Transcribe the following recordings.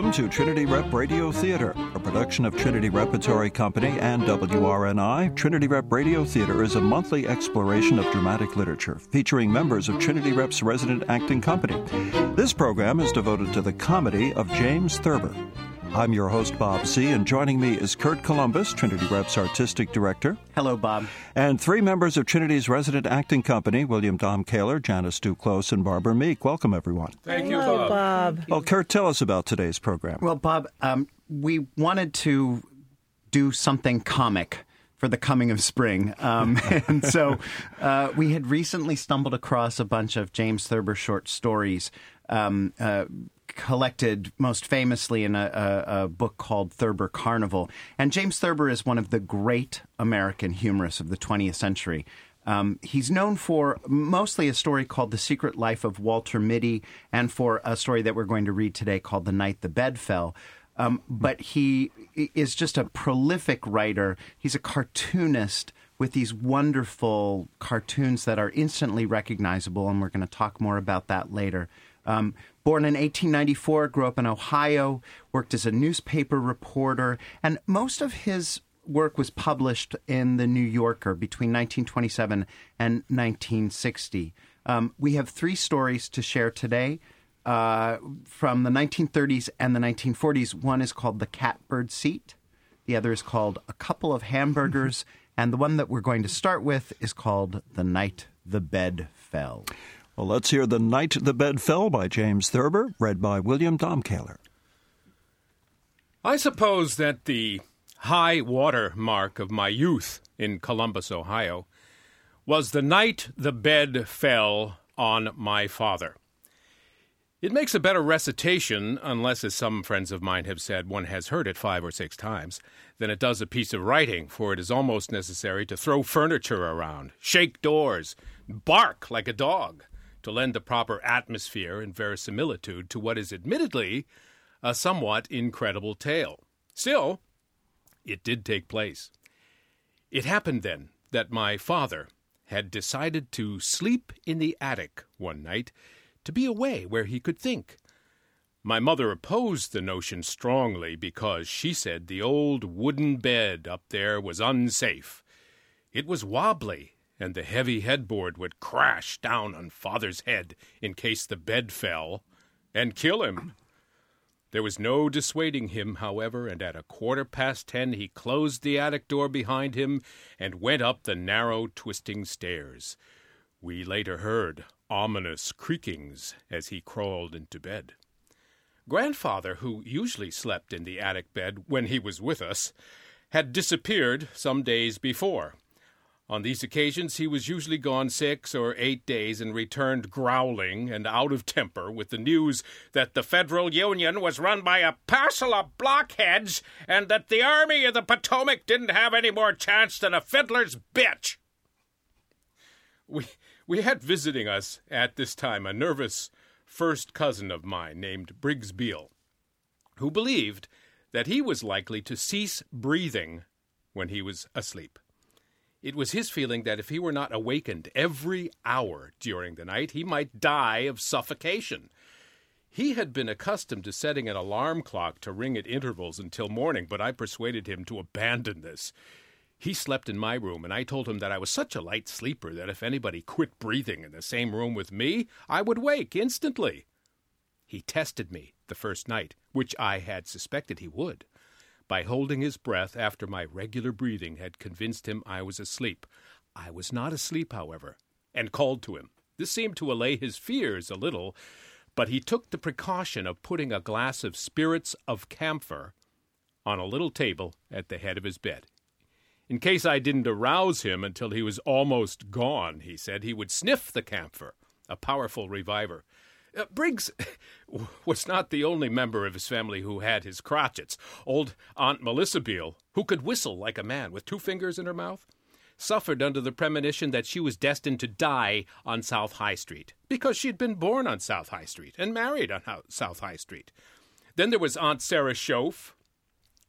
Welcome to Trinity Rep Radio Theater, a production of Trinity Repertory Company and WRNI. Trinity Rep Radio Theater is a monthly exploration of dramatic literature featuring members of Trinity Rep's resident acting company. This program is devoted to the comedy of James Thurber. I'm your host, Bob Seay, and joining me is Curt Columbus, Trinity Rep's artistic director. Hello, Bob. And three members of Trinity's resident acting company, William Damkoehler, Janice Duclos, and Barbara Meek. Welcome, everyone. Thank you, Bob. Bob. Well, Kurt, tell us about today's program. Well, Bob, um, we wanted to do something comic for the coming of spring. Um, and so uh, we had recently stumbled across a bunch of James Thurber short stories. Um, uh, collected most famously in a, a, a, book called Thurber Carnival. And James Thurber is one of the great American humorists of the 20th century. Um, he's known for mostly a story called The Secret Life of Walter Mitty and for a story that we're going to read today called The Night the Bed Fell. Um, but he is just a prolific writer. He's a cartoonist with these wonderful cartoons that are instantly recognizable, and we're going to talk more about that later. Um, born in 1894, grew up in Ohio, worked as a newspaper reporter, and most of his work was published in the New Yorker between 1927 and 1960. Um, we have three stories to share today. Uh, from the 1930s and the 1940s. One is called The Catbird Seat, the other is called A Couple of Hamburgers, and the one that we're going to start with is called The Night the Bed Fell. Well, let's hear The Night the Bed Fell by James Thurber, read by William Damkoehler. I suppose that the high water mark of my youth in Columbus, Ohio, was the night the bed fell on my father. It makes a better recitation, unless, as some friends of mine have said, one has heard it five or six times, than it does a piece of writing, for it is almost necessary to throw furniture around, shake doors, bark like a dog, to lend the proper atmosphere and verisimilitude to what is admittedly a somewhat incredible tale. Still, it did take place. It happened then that my father had decided to sleep in the attic one night to be away where he could think. My mother opposed the notion strongly because she said the old wooden bed up there was unsafe. It was wobbly and the heavy headboard would crash down on father's head in case the bed fell and kill him. There was no dissuading him, however, and at a quarter past ten he closed the attic door behind him and went up the narrow, twisting stairs. We later heard ominous creakings as he crawled into bed. Grandfather, who usually slept in the attic bed when he was with us, had disappeared some days before. On these occasions, he was usually gone six or eight days and returned growling and out of temper with the news that the Federal Union was run by a parcel of blockheads and that the Army of the Potomac didn't have any more chance than a fiddler's bitch. We, we had visiting us at this time a nervous first cousin of mine named Briggs Beall, who believed that he was likely to cease breathing when he was asleep. It was his feeling that if he were not awakened every hour during the night, he might die of suffocation. He had been accustomed to setting an alarm clock to ring at intervals until morning, but I persuaded him to abandon this. He slept in my room, and I told him that I was such a light sleeper that if anybody quit breathing in the same room with me, I would wake instantly. He tested me the first night, which I had suspected he would by holding his breath after my regular breathing had convinced him I was asleep. I was not asleep, however, and called to him. This seemed to allay his fears a little, but he took the precaution of putting a glass of spirits of camphor on a little table at the head of his bed. In case I didn't arouse him until he was almost gone, he said he would sniff the camphor, a powerful reviver. Uh, Briggs was not the only member of his family who had his crotchets. Old Aunt Melissa Beall, who could whistle like a man with two fingers in her mouth, suffered under the premonition that she was destined to die on South High Street because she had been born on South High Street and married on South High Street. Then there was Aunt Sarah Shoaf,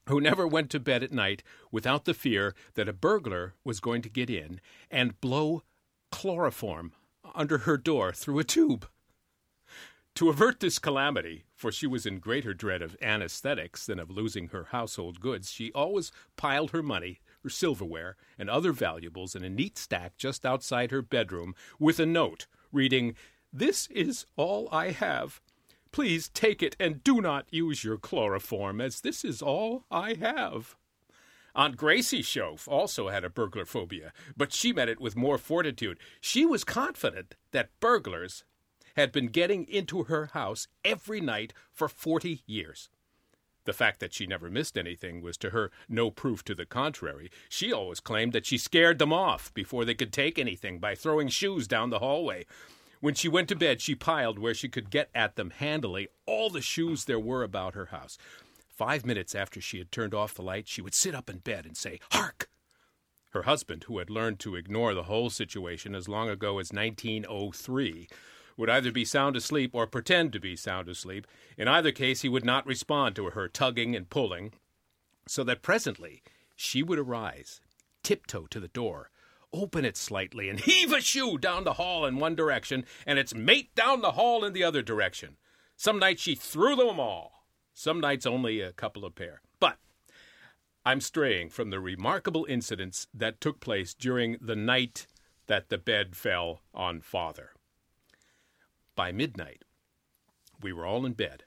who never went to bed at night without the fear that a burglar was going to get in and blow chloroform under her door through a tube. To avert this calamity, for she was in greater dread of anesthetics than of losing her household goods, she always piled her money, her silverware, and other valuables in a neat stack just outside her bedroom with a note reading, This is all I have. Please take it and do not use your chloroform, as this is all I have. Aunt Gracie Shoaf also had a burglar phobia, but she met it with more fortitude. She was confident that burglars had been getting into her house every night for 40 years. The fact that she never missed anything was to her no proof to the contrary. She always claimed that she scared them off before they could take anything by throwing shoes down the hallway. When she went to bed, she piled where she could get at them handily all the shoes there were about her house. Five minutes after she had turned off the light, she would sit up in bed and say, Hark! Her husband, who had learned to ignore the whole situation as long ago as 1903, would either be sound asleep or pretend to be sound asleep. In either case, he would not respond to her tugging and pulling, so that presently she would arise, tiptoe to the door, open it slightly, and heave a shoe down the hall in one direction, and its mate down the hall in the other direction. Some nights she threw them all, some nights only a couple of pair. But I'm straying from the remarkable incidents that took place during the night that the bed fell on father. By midnight, we were all in bed.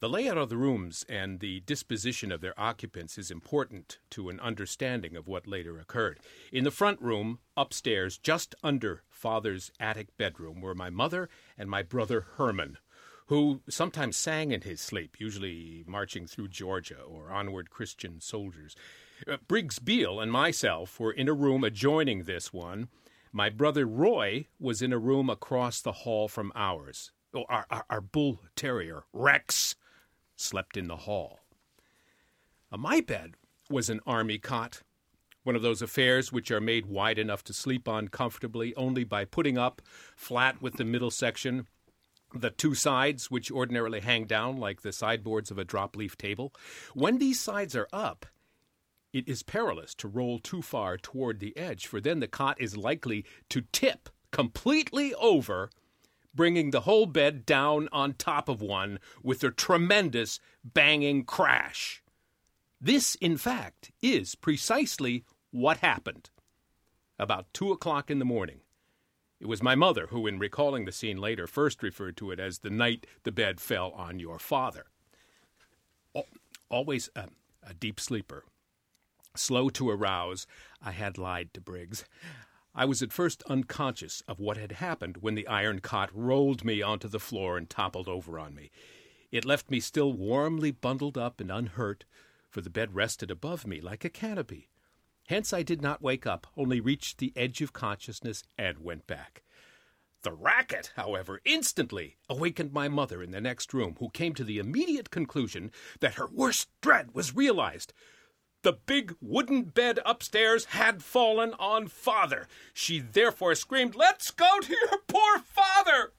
The layout of the rooms and the disposition of their occupants is important to an understanding of what later occurred. In the front room, upstairs, just under father's attic bedroom, were my mother and my brother Herman, who sometimes sang in his sleep, usually marching through Georgia or onward Christian soldiers. Uh, Briggs Beall and myself were in a room adjoining this one. My brother Roy was in a room across the hall from ours. Oh, our, our, our bull terrier, Rex, slept in the hall. Uh, my bed was an army cot, one of those affairs which are made wide enough to sleep on comfortably only by putting up, flat with the middle section, the two sides, which ordinarily hang down like the sideboards of a drop leaf table. When these sides are up, it is perilous to roll too far toward the edge, for then the cot is likely to tip completely over, bringing the whole bed down on top of one with a tremendous banging crash. This, in fact, is precisely what happened. About two o'clock in the morning, it was my mother who, in recalling the scene later, first referred to it as the night the bed fell on your father. Always a, a deep sleeper, slow to arouse, I had lied to Briggs. I was at first unconscious of what had happened when the iron cot rolled me onto the floor and toppled over on me. It left me still warmly bundled up and unhurt, for the bed rested above me like a canopy. Hence I did not wake up, only reached the edge of consciousness and went back. The racket, however, instantly awakened my mother in the next room, who came to the immediate conclusion that her worst dread was realized. The big wooden bed upstairs had fallen on father. She therefore screamed, Let's go to your poor father!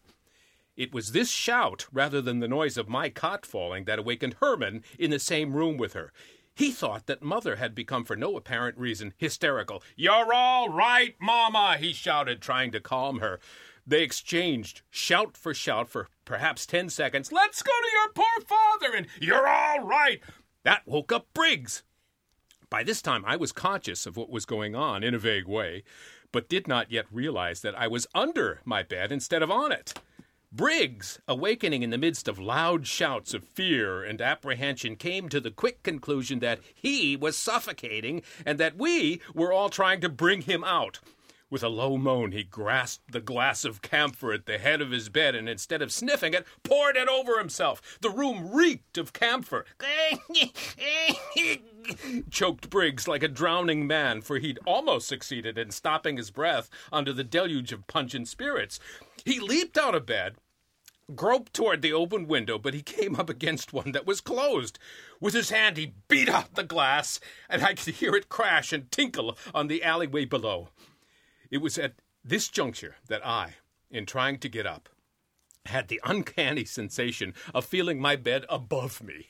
It was this shout, rather than the noise of my cot falling, that awakened Herman in the same room with her. He thought that mother had become, for no apparent reason, hysterical. You're all right, Mamma, he shouted, trying to calm her. They exchanged shout for shout for perhaps ten seconds. Let's go to your poor father, and you're all right. That woke up Briggs. By this time, I was conscious of what was going on in a vague way, but did not yet realize that I was under my bed instead of on it. Briggs, awakening in the midst of loud shouts of fear and apprehension, came to the quick conclusion that he was suffocating and that we were all trying to bring him out. With a low moan, he grasped the glass of camphor at the head of his bed and instead of sniffing it, poured it over himself. The room reeked of camphor. Choked Briggs like a drowning man, for he'd almost succeeded in stopping his breath under the deluge of pungent spirits. He leaped out of bed, groped toward the open window, but he came up against one that was closed. With his hand, he beat out the glass, and I could hear it crash and tinkle on the alleyway below. It was at this juncture that I, in trying to get up, had the uncanny sensation of feeling my bed above me.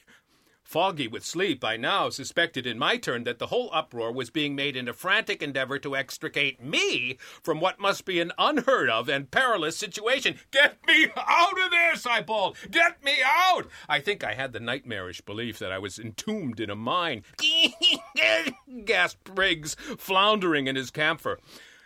Foggy with sleep, I now suspected in my turn that the whole uproar was being made in a frantic endeavor to extricate me from what must be an unheard of and perilous situation. Get me out of this, I bawled. Get me out! I think I had the nightmarish belief that I was entombed in a mine. gasped Briggs, floundering in his camphor.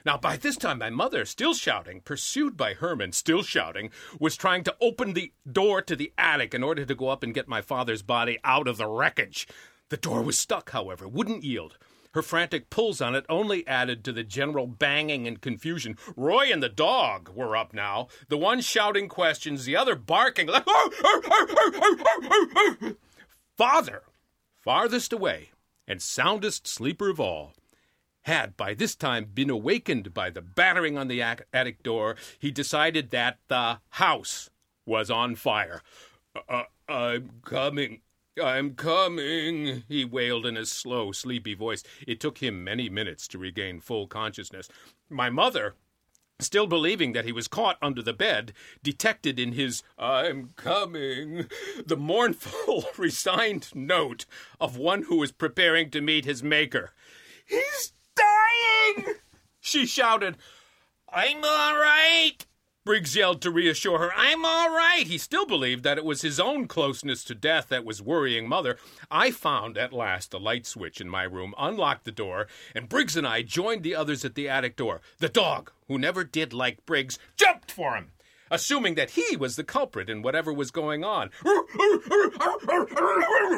Now, by this time, my mother, still shouting, pursued by Herman, still shouting, was trying to open the door to the attic in order to go up and get my father's body out of the wreckage. The door was stuck, however, wouldn't yield. Her frantic pulls on it only added to the general banging and confusion. Roy and the dog were up now, the one shouting questions, the other barking. Father, farthest away and soundest sleeper of all, had by this time been awakened by the battering on the attic door, he decided that the house was on fire. Uh, I'm coming. I'm coming, he wailed in a slow, sleepy voice. It took him many minutes to regain full consciousness. My mother, still believing that he was caught under the bed, detected in his I'm coming the mournful, resigned note of one who is preparing to meet his maker. He's dying! She shouted. I'm all right. Briggs yelled to reassure her. I'm all right. He still believed that it was his own closeness to death that was worrying Mother. I found at last a light switch in my room, unlocked the door, and Briggs and I joined the others at the attic door. The dog, who never did like Briggs, jumped for him assuming that he was the culprit in whatever was going on.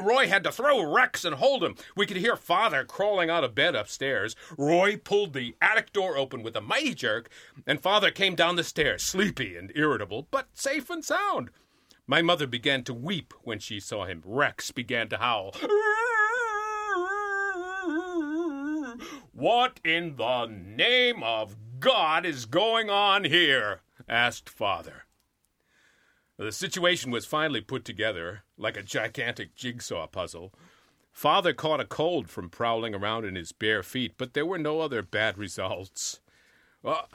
Roy had to throw Rex and hold him. We could hear Father crawling out of bed upstairs. Roy pulled the attic door open with a mighty jerk, and Father came down the stairs, sleepy and irritable, but safe and sound. My mother began to weep when she saw him. Rex began to howl. What in the name of God is going on here? Asked Father. The situation was finally put together like a gigantic jigsaw puzzle. Father caught a cold from prowling around in his bare feet, but there were no other bad results. Well,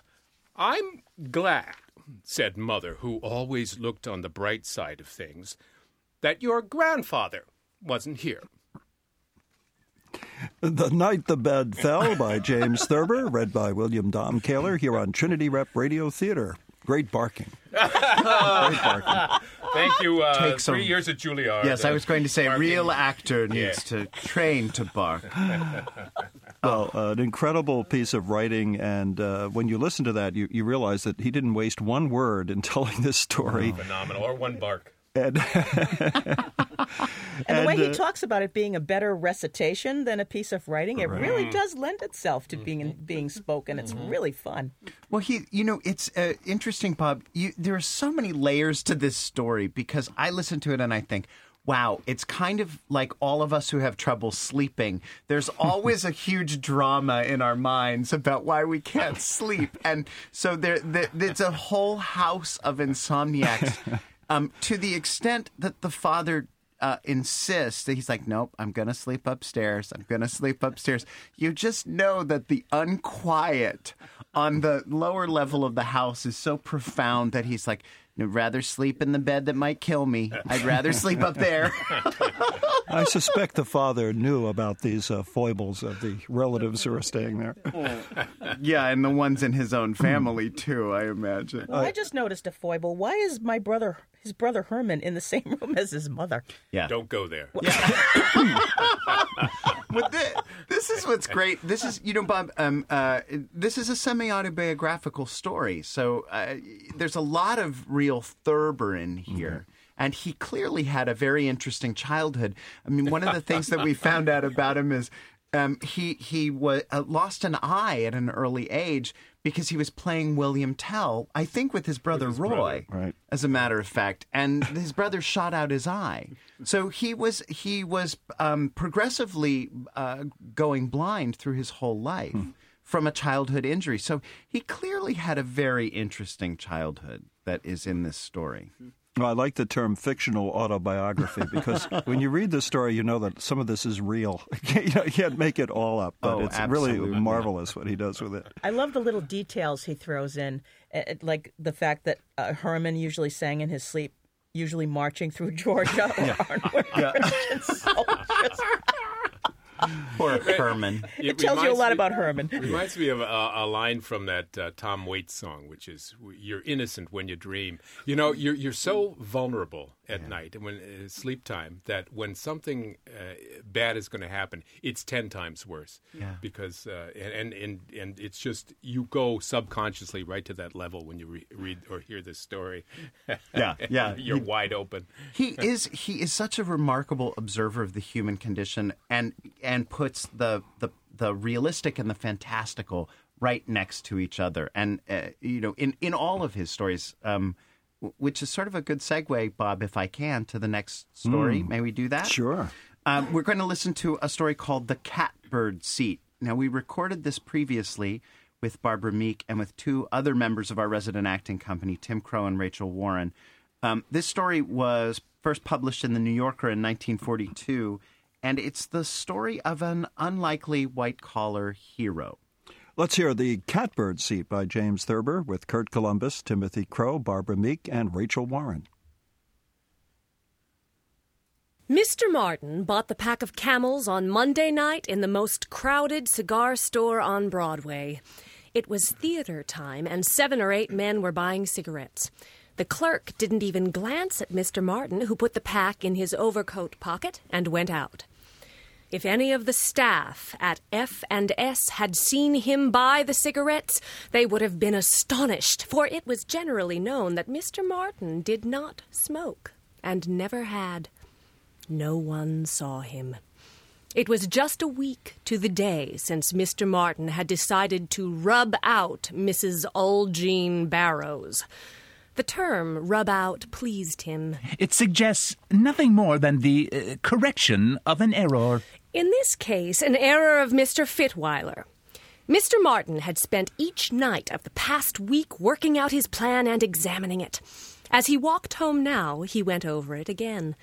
I'm glad, said Mother, who always looked on the bright side of things, that your grandfather wasn't here. The Night the Bed Fell by James Thurber, read by William Damkoehler here on Trinity Rep Radio Theater. Great barking. Great barking. Thank you. Uh, Take some, three years at Juilliard. Yes, I was going to say, barking. real actor needs yeah. to train to bark. well, uh, an incredible piece of writing, and uh, when you listen to that, you, you realize that he didn't waste one word in telling this story. Oh, phenomenal, or one bark. And, and, the way he uh, talks about it being a better recitation than a piece of writing, it really does lend itself to being being spoken. It's mm-hmm. really fun. Well, he, you know, it's uh, interesting, Bob. You, there are so many layers to this story because I listen to it and I think, wow, it's kind of like all of us who have trouble sleeping. There's always a huge drama in our minds about why we can't sleep. And so there, there, there's a whole house of insomniacs um, to the extent that the father uh, insists that he's like, nope, I'm going to sleep upstairs. I'm going to sleep upstairs. You just know that the unquiet on the lower level of the house is so profound that he's like, I'd rather sleep in the bed that might kill me. I'd rather sleep up there. I suspect the father knew about these uh, foibles of the relatives who are staying there. yeah, and the ones in his own family too, I imagine. Well, I just noticed a foible. Why is my brother, his brother Herman, in the same room as his mother? Yeah, don't go there. Yeah. but this, this, is what's great. This is, you know, Bob. Um, uh, this is a semi-autobiographical story, so uh, there's a lot of real Thurber in here. Mm-hmm. And he clearly had a very interesting childhood. I mean, one of the things that we found out about him is um, he he was uh, lost an eye at an early age because he was playing William Tell, I think, with his brother with his Roy, brother. right? As a matter of fact, and his brother shot out his eye, so he was he was um, progressively uh, going blind through his whole life. Hmm. From a childhood injury. So he clearly had a very interesting childhood that is in this story. Well, I like the term fictional autobiography because when you read this story, you know that some of this is real. you, know, you can't make it all up, but oh, it's absolutely. really marvelous what he does with it. I love the little details he throws in, like the fact that uh, Herman usually sang in his sleep usually marching through Georgia or onward American soldiers. Poor Herman. It tells you a lot me- about Herman. Reminds me of a, a line from that uh, Tom Waits song, which is "You're innocent when you dream." You know, you're you're so vulnerable at night and when uh, sleep time that when something uh, bad is going to happen, it's ten times worse. Yeah. Because uh, and, and and it's just you go subconsciously right to that level when you re- read or hear this story. Yeah, yeah. you're wide open. he is he is such a remarkable observer of the human condition and and puts the the the realistic and the fantastical right next to each other and uh, you know in in all of his stories um which is sort of a good segue bob if i can to the next story may we do that Sure. um, we're going to listen to a story called The Catbird Seat. Now, we recorded this previously with Barbara Meek and with two other members of our resident acting company, Tim Crowe and Rachael Warren. Um, this story was first published in The New Yorker in 1942, and it's the story of an unlikely white collar hero. Let's hear The Catbird Seat by James Thurber with Curt Columbus, Timothy Crowe, Barbara Meek, and Rachael Warren. Mr. Martin bought the pack of camels on Monday night in the most crowded cigar store on Broadway. It was theater time, and seven or eight men were buying cigarettes. The clerk didn't even glance at Mr. Martin, who put the pack in his overcoat pocket and went out. If any of the staff at F and S had seen him buy the cigarettes, they would have been astonished, for it was generally known that Mr. Martin did not smoke and never had. No one saw him. It was just a week to the day since Mr. Martin had decided to rub out Mrs. Ulgine Barrows. The term rub out pleased him. It suggests nothing more than the uh, correction of an error. In this case, an error of Mr. Fitweiler. Mr. Martin had spent each night of the past week working out his plan and examining it. As he walked home now, he went over it again.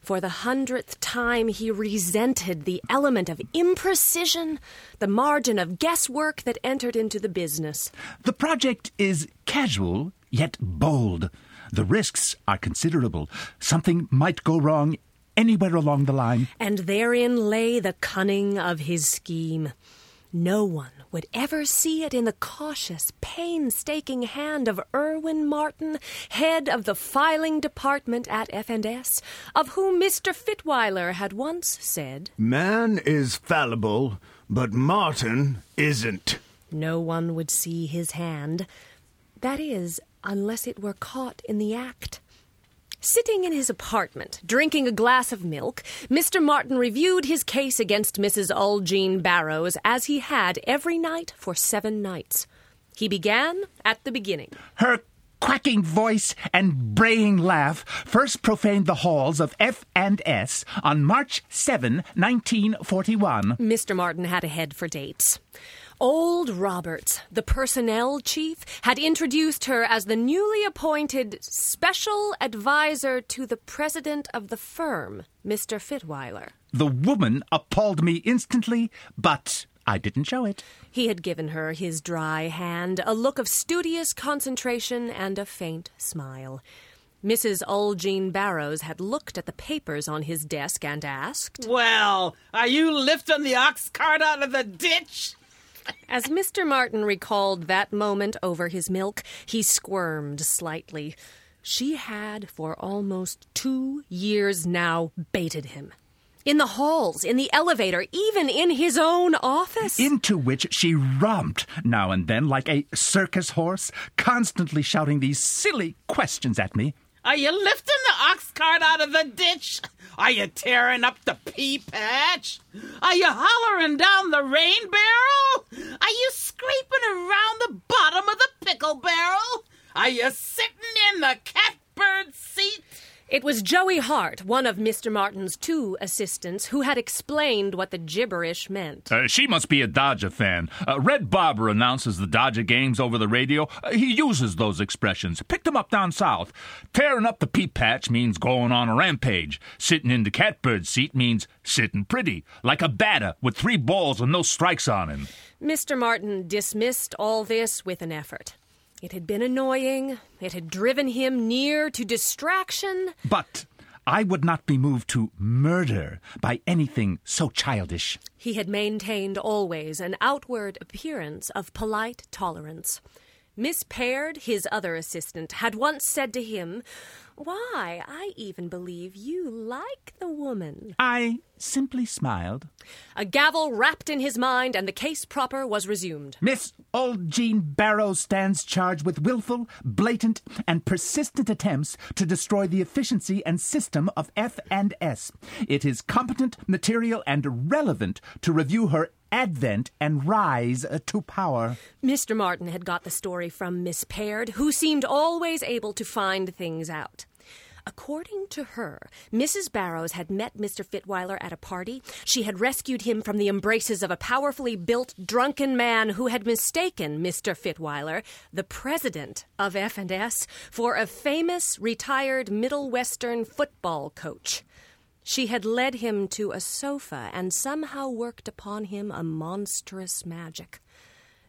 For the hundredth time, he resented the element of imprecision, the margin of guesswork that entered into the business. The project is casual, yet bold. The risks are considerable. Something might go wrong anywhere along the line. And therein lay the cunning of his scheme. No one would ever see it in the cautious, painstaking hand of Erwin Martin, head of the filing department at F&S, of whom Mr. Fitweiler had once said, Man is fallible, but Martin isn't. No one would see his hand. That is, unless it were caught in the act. Sitting in his apartment, drinking a glass of milk, Mr. Martin reviewed his case against Mrs. Ulgine Barrows as he had every night for seven nights. He began at the beginning. Her quacking voice and braying laugh first profaned the halls of F and S on March 7, 1941. Mr. Martin had a head for dates. Old Roberts, the personnel chief, had introduced her as the newly appointed special advisor to the president of the firm, Mr. Fitweiler. The woman appalled me instantly, but I didn't show it. He had given her his dry hand, a look of studious concentration, and a faint smile. Mrs. Ulgine Barrows had looked at the papers on his desk and asked, Well, are you lifting the ox cart out of the ditch? As Mr. Martin recalled that moment over his milk, he squirmed slightly. She had, for almost two years now, baited him. In the halls, in the elevator, even in his own office. Into which she romped now and then like a circus horse, constantly shouting these silly questions at me. Are you lifting the ox cart out of the ditch? Are you tearing up the pea patch? Are you hollering down the rain barrel? Are you scraping around the bottom of the pickle barrel? Are you sitting in the catbird seat? It was Joey Hart, one of Mr. Martin's two assistants, who had explained what the gibberish meant. Uh, she must be a Dodger fan. Uh, Red Barber announces the Dodger games over the radio. Uh, he uses those expressions. Picked them up down south. Tearing up the pea patch means going on a rampage. Sitting in the catbird seat means sitting pretty, like a batter with three balls and no strikes on him. Mr. Martin dismissed all this with an effort. It had been annoying. It had driven him near to distraction. But I would not be moved to murder by anything so childish. He had maintained always an outward appearance of polite tolerance. Miss Paird, his other assistant, had once said to him, Why, I even believe you like the woman. I simply smiled. A gavel rapped in his mind, and the case proper was resumed. Miss Ulgine Barrow stands charged with willful, blatant, and persistent attempts to destroy the efficiency and system of F and S. It is competent, material, and relevant to review her advent and rise to power. Mr. Martin had got the story from Miss Paird, who seemed always able to find things out. According to her, Mrs. Barrows had met Mr. Fitweiler at a party. She had rescued him from the embraces of a powerfully built, drunken man who had mistaken Mr. Fitweiler, the president of F&S, for a famous retired Middle Western football coach. She had led him to a sofa and somehow worked upon him a monstrous magic.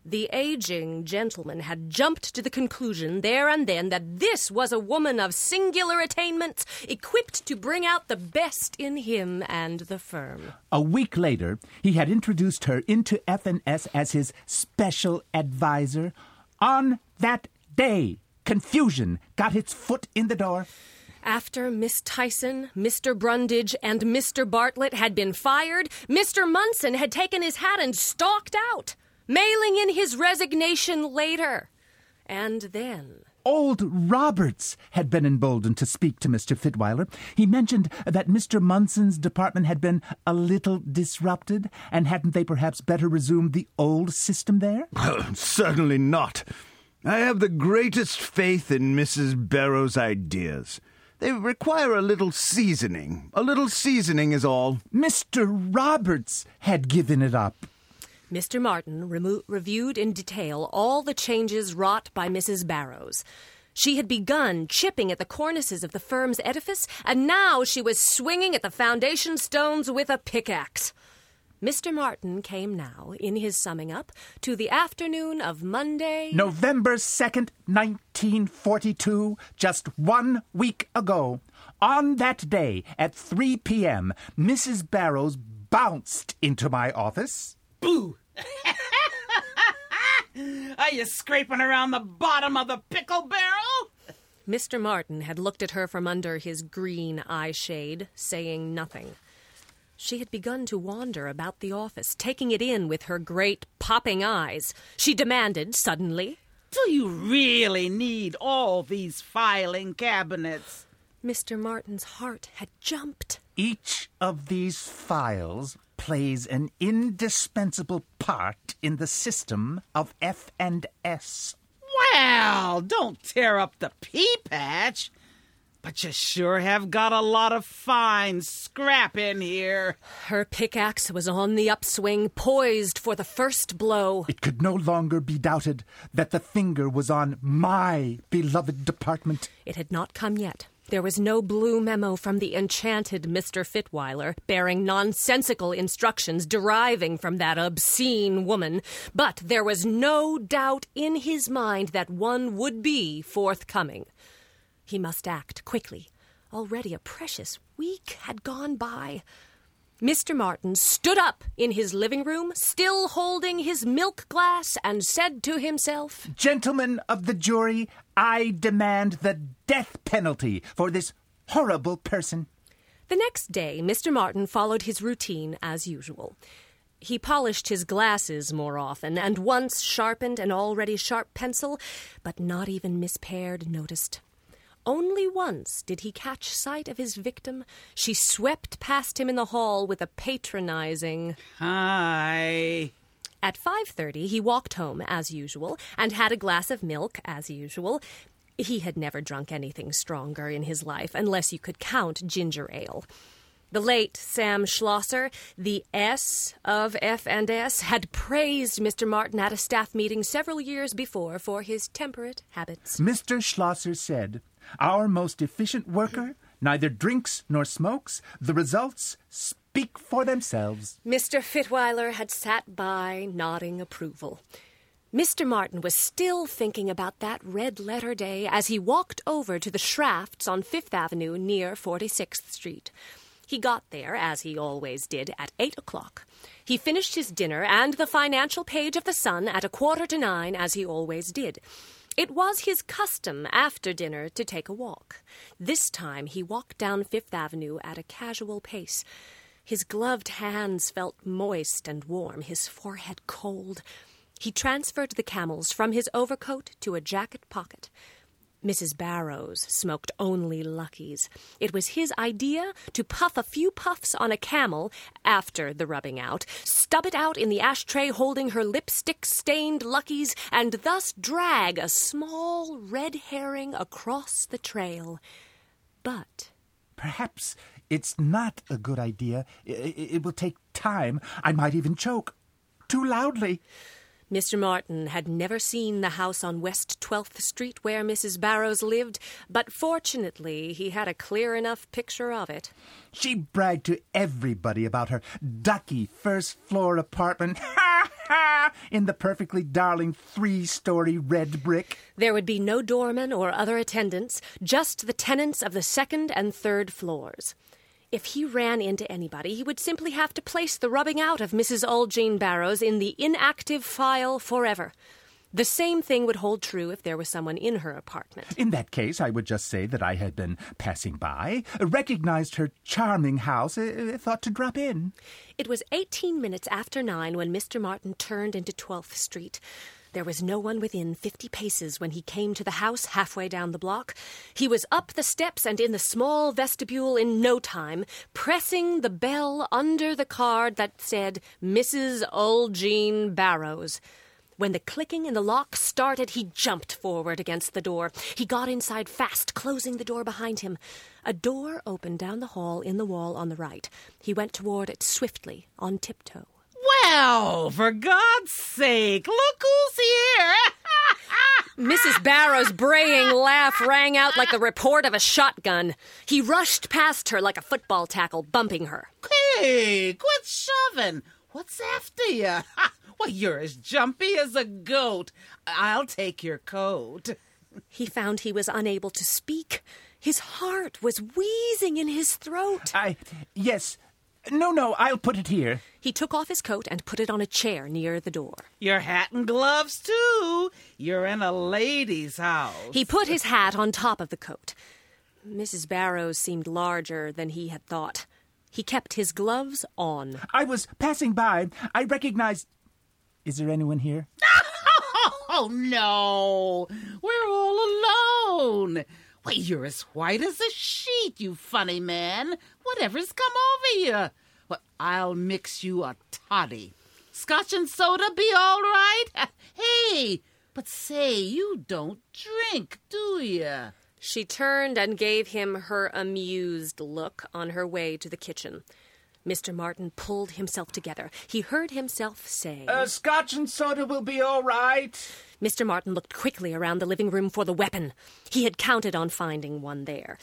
The aging gentleman had jumped to the conclusion there and then that this was a woman of singular attainments, equipped to bring out the best in him and the firm. A week later, he had introduced her into F&S as his special advisor. On that day, confusion got its foot in the door. After Miss Tyson, Mr. Brundage, and Mr. Bartlett had been fired, Mr. Munson had taken his hat and stalked out, mailing in his resignation later. And then. Old Roberts had been emboldened to speak to Mr. Fitweiler. He mentioned that Mr. Munson's department had been a little disrupted, and hadn't they perhaps better resumed the old system there? Certainly not. I have the greatest faith in Mrs. Barrow's ideas. They require a little seasoning. A little seasoning is all. Mr. Roberts had given it up. Mr. Martin remo- reviewed in detail all the changes wrought by Mrs. Barrows. She had begun chipping at the cornices of the firm's edifice, and now she was swinging at the foundation stones with a pickaxe. Mr. Martin came now, in his summing up, to the afternoon of Monday. November 2nd, 1942, just one week ago. On that day, at 3 p.m., Mrs. Barrows bounced into my office. Boo! Are you scraping around the bottom of the pickle barrel? Mr. Martin had looked at her from under his green eye shade, saying nothing. She had begun to wander about the office, taking it in with her great popping eyes. She demanded suddenly, Do you really need all these filing cabinets? Mr. Martin's heart had jumped. Each of these files plays an indispensable part in the system of F and S. Well, don't tear up the pea patch. But you sure have got a lot of fine scrap in here. Her pickaxe was on the upswing, poised for the first blow. It could no longer be doubted that the finger was on my beloved department. It had not come yet. There was no blue memo from the enchanted Mr. Fitweiler bearing nonsensical instructions deriving from that obscene woman, but there was no doubt in his mind that one would be forthcoming. He must act quickly. Already a precious week had gone by. Mr. Martin stood up in his living room, still holding his milk glass, and said to himself, Gentlemen of the jury, I demand the death penalty for this horrible person. The next day, Mr. Martin followed his routine as usual. He polished his glasses more often, and once sharpened an already sharp pencil, but not even Miss Paird noticed. Only once did he catch sight of his victim. She swept past him in the hall with a patronizing Hi. At 5:30 he walked home as usual and had a glass of milk as usual. He had never drunk anything stronger in his life unless you could count ginger ale. The late Sam Schlosser, the S of F&S, had praised Mr. Martin at a staff meeting several years before for his temperate habits. Mr. Schlosser said, Our most efficient worker neither drinks nor smokes. The results speak for themselves. Mr. Fitweiler had sat by, nodding approval. Mr. Martin was still thinking about that red letter day as he walked over to the Schrafft's on Fifth Avenue near 46th Street. He got there, as he always did, at eight o'clock. He finished his dinner and the financial page of the Sun at a quarter to nine, as he always did. It was his custom after dinner to take a walk. This time he walked down Fifth Avenue at a casual pace. His gloved hands felt moist and warm, his forehead cold. He transferred the camels from his overcoat to a jacket pocket. Mrs. Barrows smoked only Luckies. It was his idea to puff a few puffs on a camel after the rubbing out, stub it out in the ashtray holding her lipstick stained Luckies, and thus drag a small red herring across the trail. But Perhaps it's not a good idea. I- I- It will take time. I might even choke. Too loudly. Mr. Martin had never seen the house on West 12th Street where Mrs. Barrows lived, but fortunately he had a clear enough picture of it. She bragged to everybody about her ducky first floor apartment. Ha ha! In the perfectly darling three story red brick. There would be no doorman or other attendants, just the tenants of the second and third floors. If he ran into anybody, he would simply have to place the rubbing out of Mrs. Ulgine Barrows in the inactive file forever. The same thing would hold true if there was someone in her apartment. In that case, I would just say that I had been passing by, recognized her charming house, uh, thought to drop in. It was 18 minutes after nine when Mr. Martin turned into 12th Street. There was no one within 50 paces when he came to the house halfway down the block. He was up the steps and in the small vestibule in no time, pressing the bell under the card that said Mrs. Ulgine Barrows. When the clicking in the lock started, he jumped forward against the door. He got inside fast, closing the door behind him. A door opened down the hall in the wall on the right. He went toward it swiftly, on tiptoe. Well, for God's sake, look who's here! Mrs. Barrow's braying laugh rang out like the report of a shotgun. He rushed past her like a football tackle, bumping her. hey, quit shoving. What's after you? Well, you're as jumpy as a goat. I'll take your coat. He found he was unable to speak. His heart was wheezing in his throat. I. Yes. No, no, I'll put it here. He took off his coat and put it on a chair near the door. Your hat and gloves, too. You're in a lady's house. He put his hat on top of the coat. Mrs. Barrows seemed larger than he had thought. He kept his gloves on. I was passing by. I recognized. Is there anyone here? Oh, no. We're all alone. Why, you're as white as a sheet, you funny man. Whatever's come over you? Well, I'll mix you a toddy. Scotch and soda be all right? Hey, but say, you don't drink, do you? She turned and gave him her amused look on her way to the kitchen. Mr. Martin pulled himself together. He heard himself say. Uh, scotch and soda will be all right. Mr. Martin looked quickly around the living room for the weapon. He had counted on finding one there.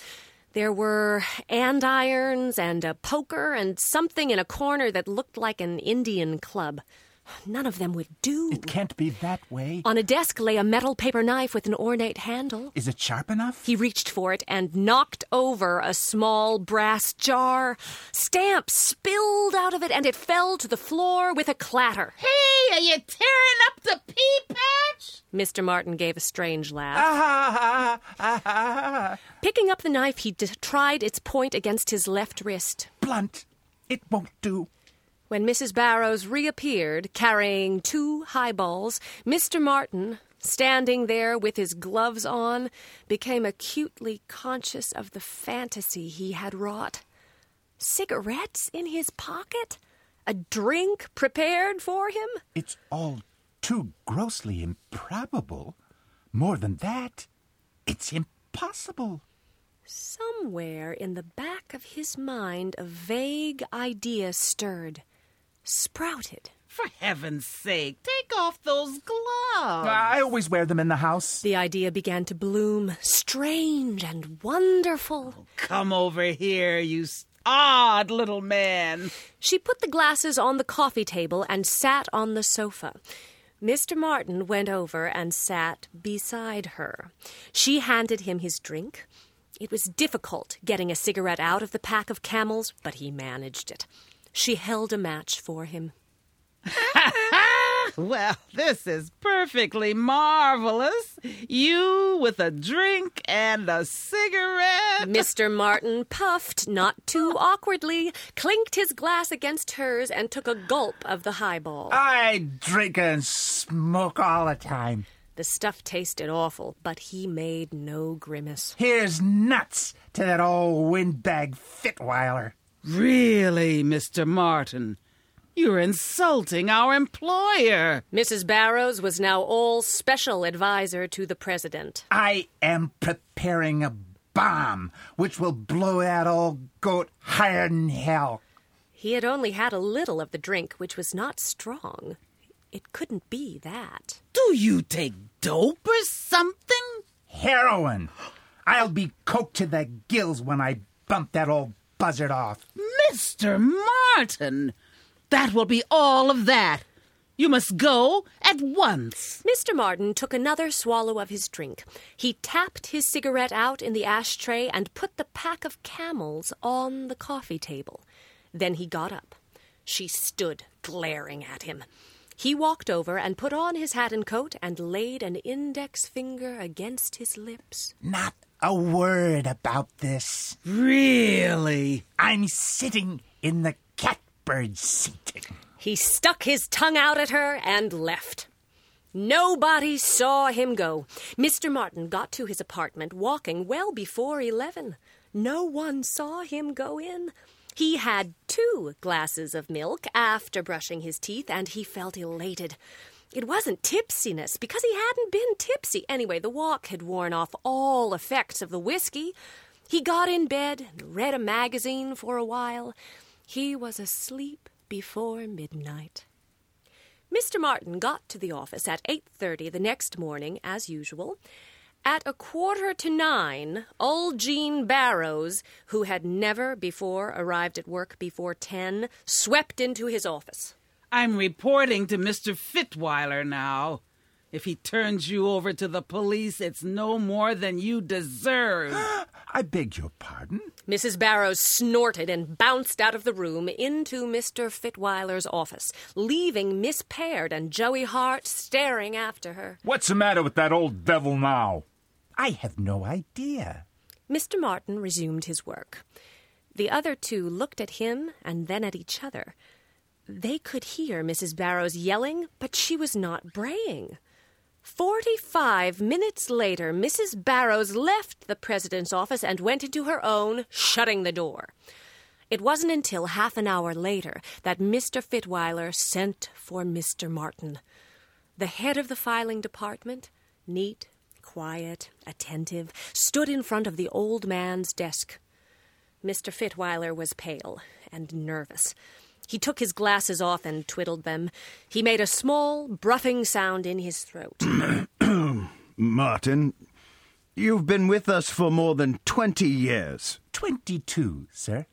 There were andirons and a poker and something in a corner that looked like an Indian club. None of them would do. It can't be that way. On a desk lay a metal paper knife with an ornate handle. Is it sharp enough? He reached for it and knocked over a small brass jar. Stamps spilled out of it and it fell to the floor with a clatter. Hey, are you tearing up the pea patch? Mr. Martin gave a strange laugh. Ah, ah, ah, Picking up the knife, he d- tried its point against his left wrist. Blunt. It won't do. When Mrs. Barrows reappeared, carrying two highballs, Mr. Martin, standing there with his gloves on, became acutely conscious of the fantasy he had wrought. Cigarettes in his pocket? A drink prepared for him? It's all too grossly improbable. More than that, it's impossible. Somewhere in the back of his mind, a vague idea stirred, sprouted. For heaven's sake, take off those gloves. I always wear them in the house. The idea began to bloom, strange and wonderful. Oh, come over here, you odd little man. She put the glasses on the coffee table and sat on the sofa. Mr. Martin went over and sat beside her. She handed him his drink. It was difficult getting a cigarette out of the pack of camels, but he managed it. She held a match for him. Well, this is perfectly marvelous. You with a drink and a cigarette. Mr. Martin puffed, not too awkwardly, clinked his glass against hers, and took a gulp of the highball. I drink and smoke all the time. The stuff tasted awful, but he made no grimace. Here's nuts to that old windbag Fitweiler. Really, Mr. Martin? You're insulting our employer. Mrs. Barrows was now all special advisor to the president. I am preparing a bomb which will blow that old goat higher than hell. He had only had a little of the drink, which was not strong. It couldn't be that. Do you take dope or something? Heroin. I'll be coked to the gills when I bump that old buzzard off. Mr. Martin, that will be all of that. You must go at once. Mr. Martin took another swallow of his drink. He tapped his cigarette out in the ashtray and put the pack of camels on the coffee table. Then he got up. She stood glaring at him. He walked over and put on his hat and coat and laid an index finger against his lips. Not a word about this. Really? I'm sitting in the catbird seat. He stuck his tongue out at her and left. Nobody saw him go. Mr. Martin got to his apartment walking well before eleven. No one saw him go in. He had two glasses of milk after brushing his teeth, and he felt elated. It wasn't tipsiness, because he hadn't been tipsy. Anyway, the walk had worn off all effects of the whiskey. He got in bed and read a magazine for a while. He was asleep before midnight. Mr. Martin got to the office at 8:30 the next morning as usual. At a quarter to nine, old Jean Barrows, who had never before arrived at work before ten, swept into his office. I'm reporting to Mr. Fitweiler now. If he turns you over to the police, it's no more than you deserve. I beg your pardon? Mrs. Barrows snorted and bounced out of the room into Mr. Fitweiler's office, leaving Miss Paird and Joey Hart staring after her. What's the matter with that old devil now? I have no idea. Mr. Martin resumed his work. The other two looked at him and then at each other. They could hear Mrs. Barrows yelling, but she was not braying. Forty five minutes later, Mrs. Barrows left the president's office and went into her own, shutting the door. It wasn't until half an hour later that Mr. Fitweiler sent for Mr. Martin. The head of the filing department, neat, quiet, attentive, stood in front of the old man's desk. Mr. Fitweiler was pale and nervous. He took his glasses off and twiddled them. He made a small, bruffing sound in his throat. Martin, you've been with us for more than 20 years. Twenty-two, sir.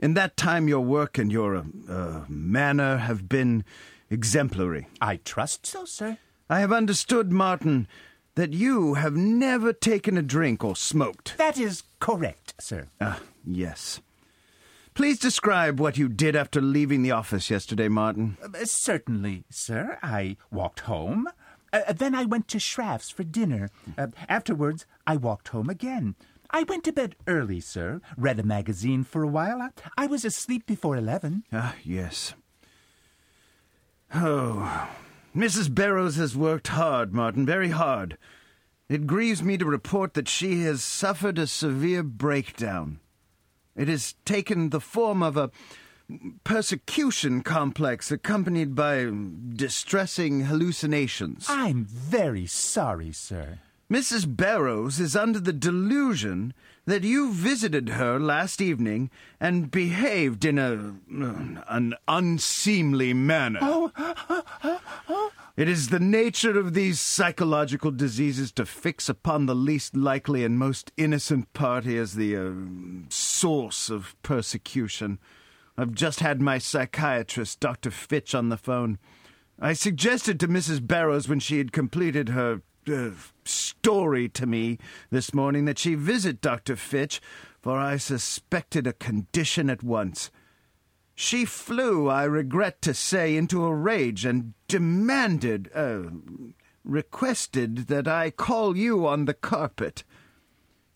In that time, your work and your uh, uh, manner have been exemplary. I trust so, sir. I have understood, Martin, that you have never taken a drink or smoked. That is correct, sir. Ah, yes. Please describe what you did after leaving the office yesterday, Martin. Uh, certainly, sir. I walked home. Uh, then I went to Schrafft's for dinner. Uh, afterwards, I walked home again. I went to bed early, sir. Read a magazine for a while. I, I was asleep before eleven. Ah, yes. Oh, Mrs. Barrows has worked hard, Martin, very hard. It grieves me to report that she has suffered a severe breakdown. It has taken the form of a persecution complex accompanied by distressing hallucinations. I'm very sorry, sir. Mrs. Barrows is under the delusion that you visited her last evening and behaved in a an unseemly manner. It is the nature of these psychological diseases to fix upon the least likely and most innocent party as the uh, source of persecution. I've just had my psychiatrist, Dr. Fitch, on the phone. I suggested to Mrs. Barrows when she had completed her uh, story to me this morning that she visit Dr. Fitch, for I suspected a condition at once. She flew, I regret to say, into a rage and demanded, uh, requested that I call you on the carpet.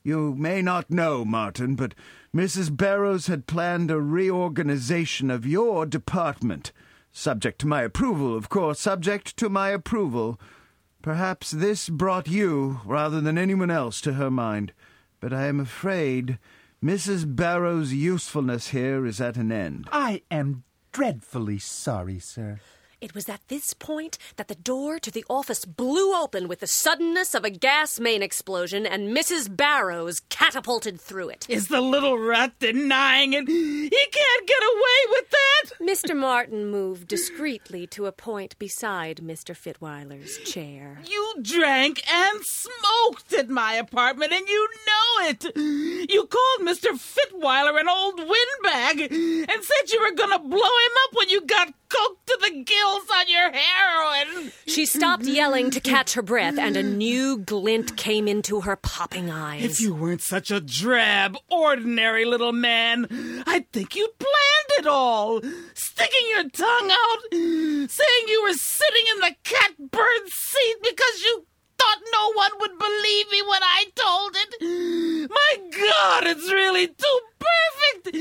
You may not know, Martin, but Mrs. Barrows had planned a reorganization of your department. Subject to my approval, of course, subject to my approval. Perhaps this brought you, rather than anyone else, to her mind. But I am afraid Mrs. Barrow's usefulness here is at an end. I am dreadfully sorry, sir. It was at this point that the door to the office blew open with the suddenness of a gas main explosion, and Mrs. Barrows catapulted through it. Is the little rat denying it? He can't get away with that! Mr. Martin moved discreetly to a point beside Mr. Fitweiler's chair. You drank and smoked at my apartment, and you know it! You called Mr. Fitweiler an old windbag and said you were gonna blow him up when you got coked to the gills on your heroin! She stopped yelling to catch her breath, and a new glint came into her popping eyes. If you weren't such a drab, ordinary little man, I'd think you'd planned it all. Sticking your tongue out, saying you were sitting in the catbird seat because you thought no one would believe me when I told it. My God, it's really too perfect.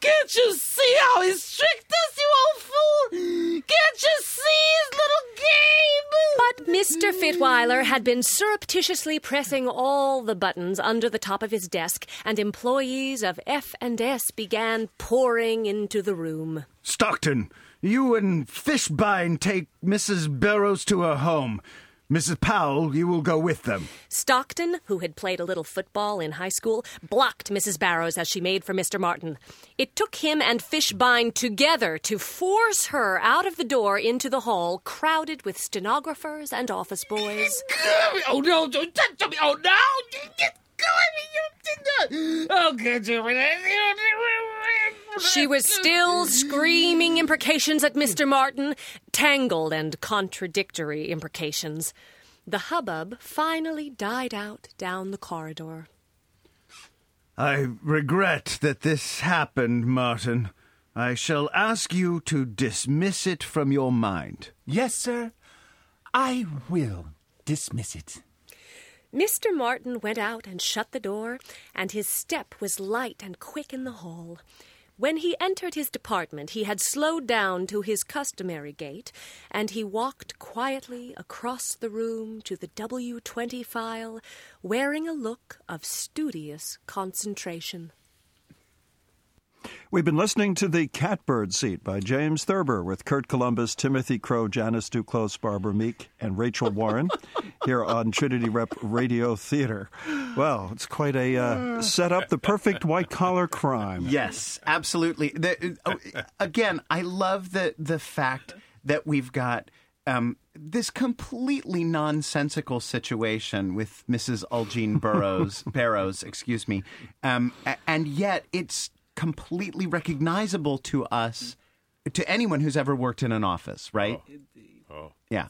Can't you see how he's tricked us, you old fool? Can't you see his little game? But Mr. Fitweiler had been surreptitiously pressing all the buttons under the top of his desk, and employees of F&S began pouring into the room. Stockton, you and Fishbein take Mrs. Barrows to her home. Mrs. Powell, you will go with them. Stockton, who had played a little football in high school, blocked Mrs. Barrows as she made for Mr. Martin. It took him and Fishbein together to force her out of the door into the hall, crowded with stenographers and office boys. Oh no! Don't touch me! Oh no! Get going! Oh, good you. She was still screaming imprecations at Mr. Martin, tangled and contradictory imprecations. The hubbub finally died out down the corridor. I regret that this happened, Martin. I shall ask you to dismiss it from your mind. Yes, sir. I will dismiss it. Mr. Martin went out and shut the door, and his step was light and quick in the hall. When he entered his department, he had slowed down to his customary gait, and he walked quietly across the room to the W 20 file, wearing a look of studious concentration. We've been listening to The Catbird Seat by James Thurber with Curt Columbus, Timothy Crowe, Janice Duclos, Barbara Meek, and Rachael Warren here on Trinity Rep Radio Theater. Well, it's quite a uh, set up the perfect white collar crime. Yes, absolutely. The, uh, again, I love the the fact that we've got um, this completely nonsensical situation with Mrs. Ulgine Burrows, Barrows, excuse me, um, and yet it's completely recognizable to us, to anyone who's ever worked in an office, right? Yeah.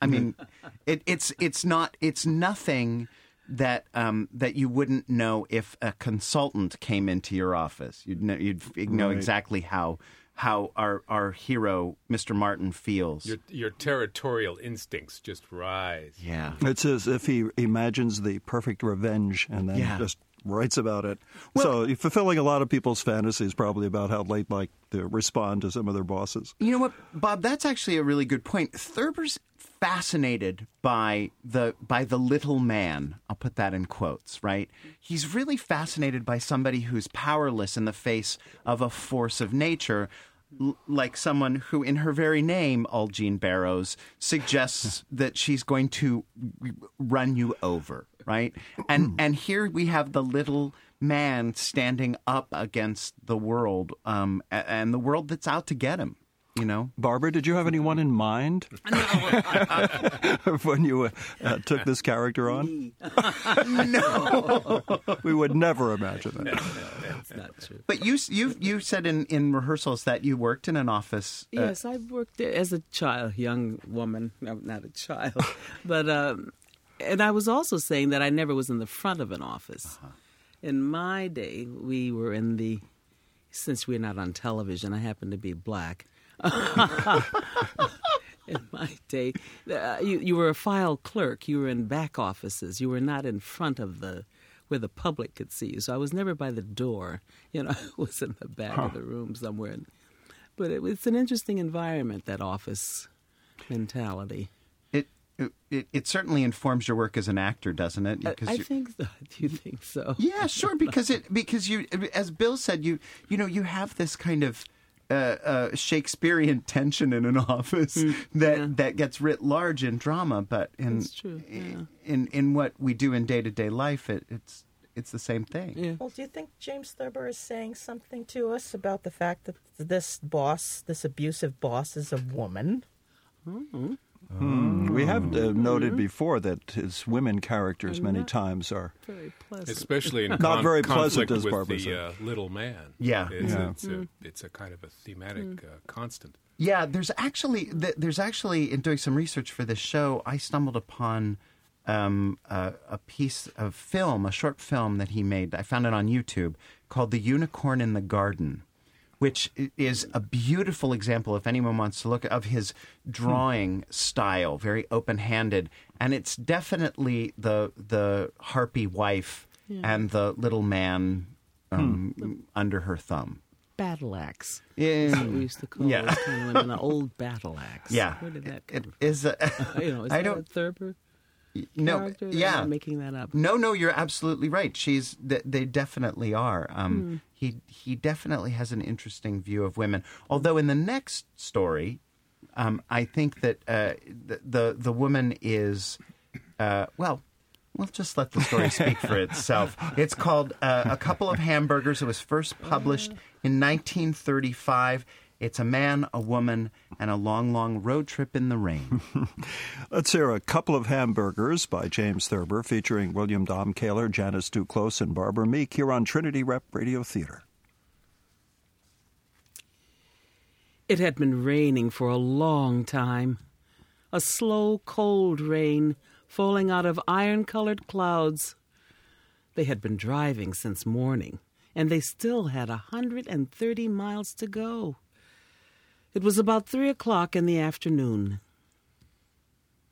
I mean, it, it's it's not it's nothing that um, that you wouldn't know if a consultant came into your office. You'd know you'd know Right. exactly how how our our hero Mr. Martin feels. Your, your territorial instincts just rise. yeah. It's as if he imagines the perfect revenge and then Yeah. just writes about it. so you're fulfilling a lot of people's fantasies probably about how they'd like to respond to some of their bosses. You know what, Bob? That's actually a really good point. Thurber's fascinated by the by the little man. I'll put that in quotes, right? He's really fascinated by somebody who's powerless in the face of a force of nature. l- Like someone who, in her very name, Ulgine Barrows, suggests that she's going to run you over, right? And and here we have the little man standing up against the world, um, and the world that's out to get him. you know. Barbara, did you have anyone in mind when you uh, took this character on? no, we would never imagine that. No, That's not true. But you you you said in, in rehearsals that you worked in an office. uh, Yes, I worked as a child, young woman. No, not a child, but um, and I was also saying that I never was in the front of an office. In my day, we were in the. Since we're not on television, I happen to be black. in my day, uh, you you were a file clerk. You were in back offices. You were not in front of the where the public could see you. So I was never by the door. You know, I was in the back of the room somewhere. But it, it's an interesting environment that office mentality. It, it it certainly informs your work as an actor, doesn't it? I, Because I you- think so. Do you think so? Yeah, sure. Because it because you, as Bill said, you you know you have this kind of uh, uh, Shakespearean tension in an office that that gets writ large in drama, but in true, yeah. in in what we do in day to day life, it, it's it's the same thing. Yeah. Well, do you think James Thurber is saying something to us about the fact that this boss, this abusive boss, is a woman? We have uh, noted before that his women characters many times are. Very pleasant. especially in Not con- very pleasant, as Barbara the said. uh, little man. Yeah. it's, Yeah. It's, a, it's a kind of a thematic uh, constant. Yeah, there's actually there's actually in doing some research for this show, I stumbled upon um, a, a piece of film, a short film that he made. I found it on YouTube called "The Unicorn in the Garden," which is a beautiful example. If anyone wants to look of his drawing style, very open-handed, and it's definitely the the harpy wife and the little man um, under her thumb. battle axe. Yeah. That's what we used to call Yeah. those kind of women, an old battle axe. Yeah, Where did that it come is. A, from? You know, is I that don't. Thurber no, yeah, I'm making that up. no, no. You're absolutely right. She's. th- They definitely are. Um, He he definitely has an interesting view of women. Although in the next story, um, I think that uh, the, the the woman is, uh, well. We'll just let the story speak for itself. It's called uh, A Couple of Hamburgers. It was first published in 1935. It's a man, a woman, and a long, long road trip in the rain. Let's hear a couple of hamburgers by James Thurber, featuring William Damkoehler, Janice Duclos, and Barbara Meek here on Trinity Rep Radio Theater. It had been raining for a long time. A slow, cold rain falling out of iron colored clouds. They had been driving since morning, and they still had a hundred and thirty miles to go. It was about three o'clock in the afternoon.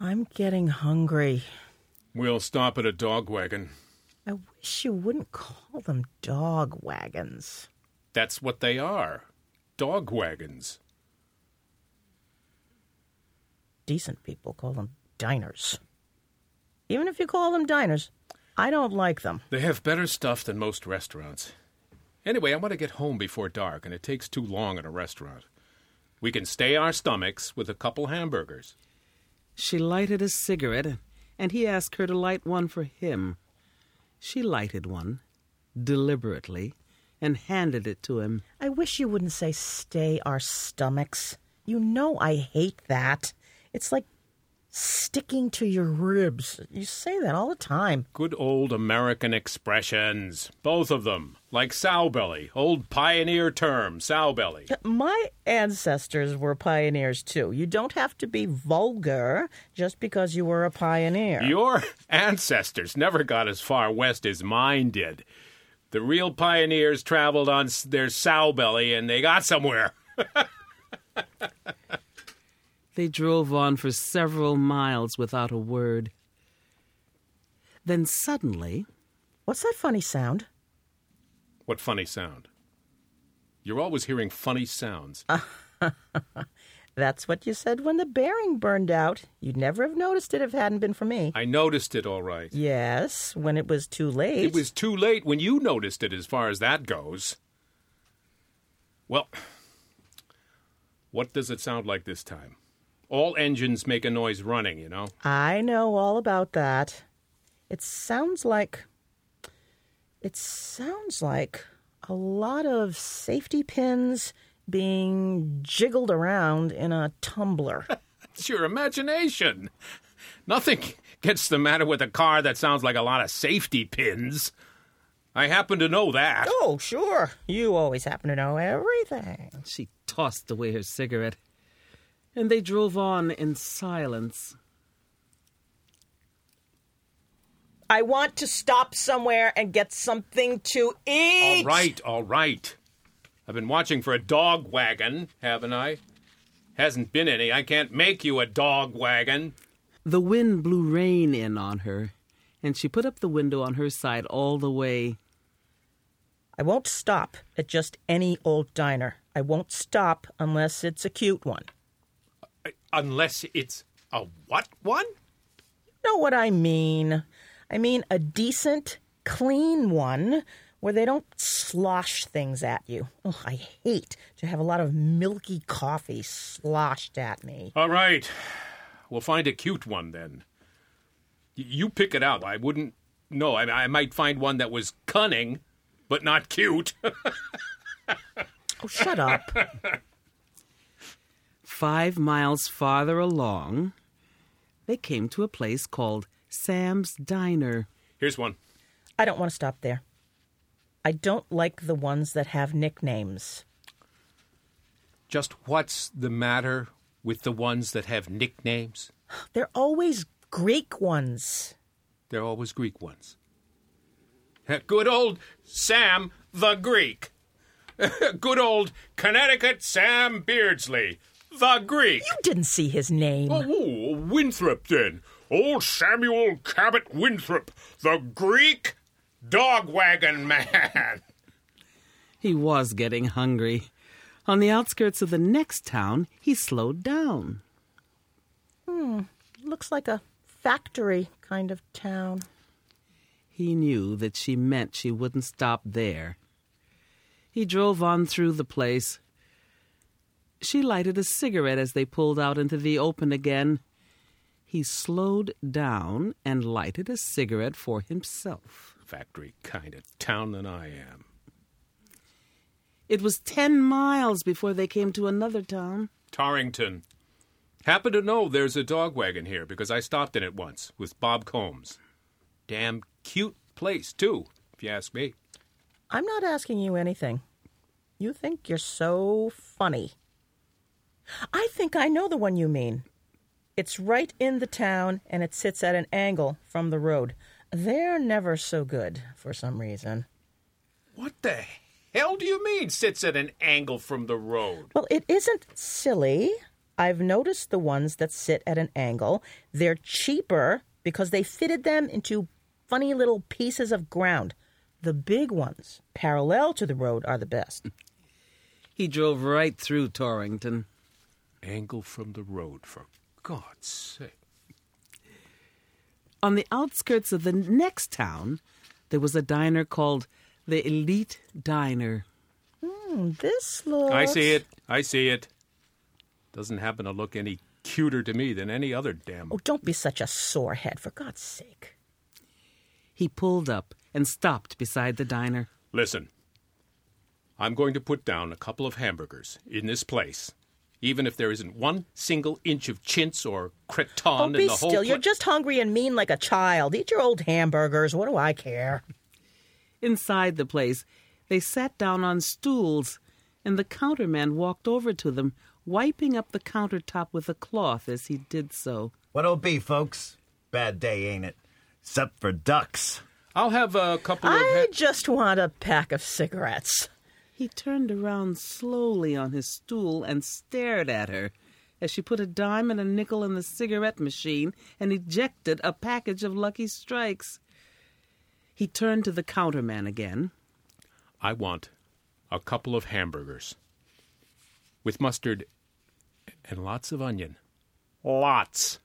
I'm getting hungry. We'll stop at a dog wagon. I wish you wouldn't call them dog wagons. That's what they are. Dog wagons. Decent people call them diners. Even if you call them diners, I don't like them. They have better stuff than most restaurants. Anyway, I want to get home before dark, and it takes too long in a restaurant. We can stay our stomachs with a couple hamburgers. She lighted a cigarette, and he asked her to light one for him. She lighted one, deliberately, and handed it to him. I wish you wouldn't say stay our stomachs. You know I hate that. It's like sticking to your ribs. You say that all the time. Good old American expressions. Both of them. Like sow belly. Old pioneer term, sow belly. My ancestors were pioneers too. You don't have to be vulgar just because you were a pioneer. Your ancestors never got as far west as mine did. The real pioneers traveled on their sow belly and they got somewhere. They drove on for several miles without a word. Then suddenly, What's that funny sound? What funny sound? You're always hearing funny sounds. That's what you said when the bearing burned out. You'd never have noticed it if it hadn't been for me. I noticed it all right. Yes, when it was too late. It was too late when you noticed it, as far as that goes. Well, what does it sound like this time? All engines make a noise running, you know? I know all about that. It sounds like. It sounds like a lot of safety pins being jiggled around in a tumbler. It's your imagination. Nothing gets the matter with a car that sounds like a lot of safety pins. I happen to know that. oh, sure. You always happen to know everything. She tossed away her cigarette, and they drove on in silence. I want to stop somewhere and get something to eat. All right, all right. I've been watching for a dog wagon, haven't I? Hasn't been any. I can't make you a dog wagon. The wind blew rain in on her, and she put up the window on her side all the way. I won't stop at just any old diner. I won't stop unless it's a cute one. Uh, unless it's a what one? You know what I mean? I mean a decent, clean one where they don't slosh things at you. Oh, I hate to have a lot of milky coffee sloshed at me. All right. We'll find a cute one then. Y- You pick it out. I wouldn't. No, I, I might find one that was cunning, but not cute. Oh, shut up. Five miles farther along, they came to a place called Sam's Diner. Here's one. I don't want to stop there. I don't like the ones that have nicknames. Just what's the matter with the ones that have nicknames? They're always Greek ones. They're always Greek ones. Good old Sam the Greek. Good old Connecticut Sam Beardsley, the Greek. You didn't see his name. Oh, Winthrop then. Old Samuel Cabot Winthrop, the Greek dog wagon man. He was getting hungry. On the outskirts of the next town, he slowed down. Hmm, looks like a factory kind of town. He knew that she meant she wouldn't stop there. He drove on through the place. She lighted a cigarette as they pulled out into the open again. He slowed down and lighted a cigarette for himself. Factory kind of town than I am. It was ten miles before they came to another town. Torrington. Happen to know there's a dog wagon here because I stopped in it once with Bob Combs. Damn cute place, too, if you ask me. I'm not asking you anything. You think you're so funny. I think I know the one you mean. It's right in the town and it sits at an angle from the road. They're never so good for some reason. What the hell do you mean sits at an angle from the road? Well, it isn't silly. I've noticed the ones that sit at an angle. They're cheaper because they fitted them into funny little pieces of ground. The big ones, parallel to the road, are the best. He drove right through Torrington. Angle from the road, for God's sake. On the outskirts of the next town, there was a diner called the Elite Diner. Hmm, this looks. I see it. I see it. Doesn't happen to look any cuter to me than any other damn. Oh, don't be such a sore head, for God's sake. He pulled up and stopped beside the diner. Listen, I'm going to put down a couple of hamburgers in this place, even if there isn't one single inch of chintz or cretonne Oh, in the whole. still. You're just hungry and mean like a child. Eat your old hamburgers. What do I care? Inside the place, they sat down on stools, and the counterman walked over to them, wiping up the countertop with a cloth as he did so. What'll be, folks? Bad day, ain't it? Except for ducks. I'll have a couple of. I ha- just want a pack of cigarettes. He turned around slowly on his stool and stared at her as she put a dime and a nickel in the cigarette machine and ejected a package of Lucky Strikes. He turned to the counterman again. I want a couple of hamburgers with mustard and lots of onion. Lots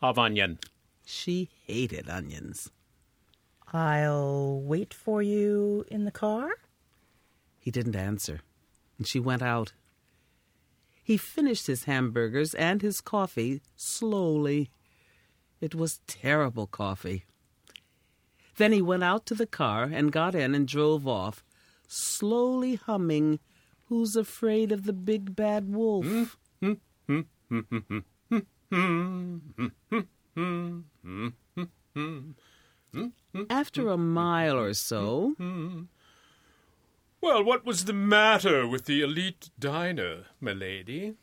of onion. She hated onions. I'll wait for you in the car. He didn't answer, and she went out. He finished his hamburgers and his coffee slowly. It was terrible coffee. Then he went out to the car and got in and drove off, slowly humming Who's afraid of the big bad wolf? After a mile or so, Well, what was the matter with the elite diner, milady?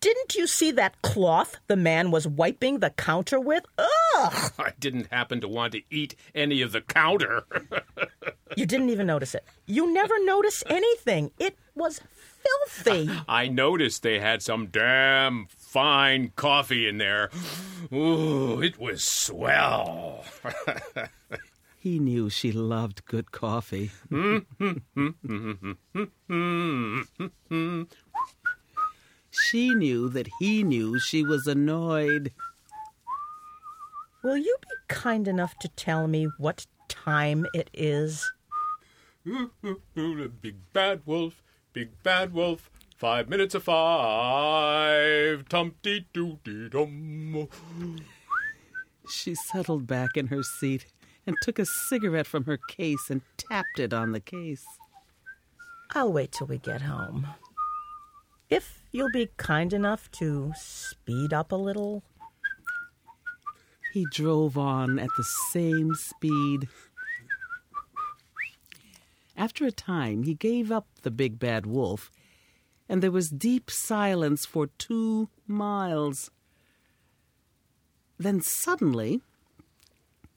Didn't you see that cloth the man was wiping the counter with? Ugh! I didn't happen to want to eat any of the counter. You didn't even notice it. You never notice anything. It was filthy. I noticed they had some damn fine coffee in there. Ooh, it was swell. he knew she loved good coffee. she knew that he knew she was annoyed. Will you be kind enough to tell me what time it is? the big bad wolf, big bad wolf. Five minutes of five. Tum-dee doo dee dum. She settled back in her seat and took a cigarette from her case and tapped it on the case. I'll wait till we get home. If you'll be kind enough to speed up a little. He drove on at the same speed. After a time, he gave up the big bad wolf, and there was deep silence for two miles. Then suddenly,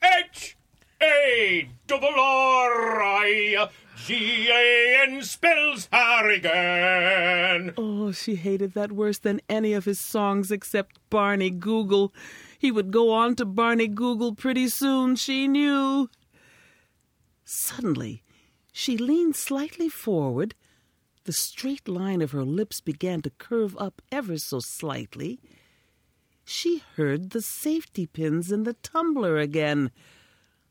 H A double R I G A N spells Harrigan. oh, she hated that worse than any of his songs except Barney Google. He would go on to Barney Google pretty soon, she knew. Suddenly, she leaned slightly forward. The straight line of her lips began to curve up ever so slightly. She heard the safety pins in the tumbler again,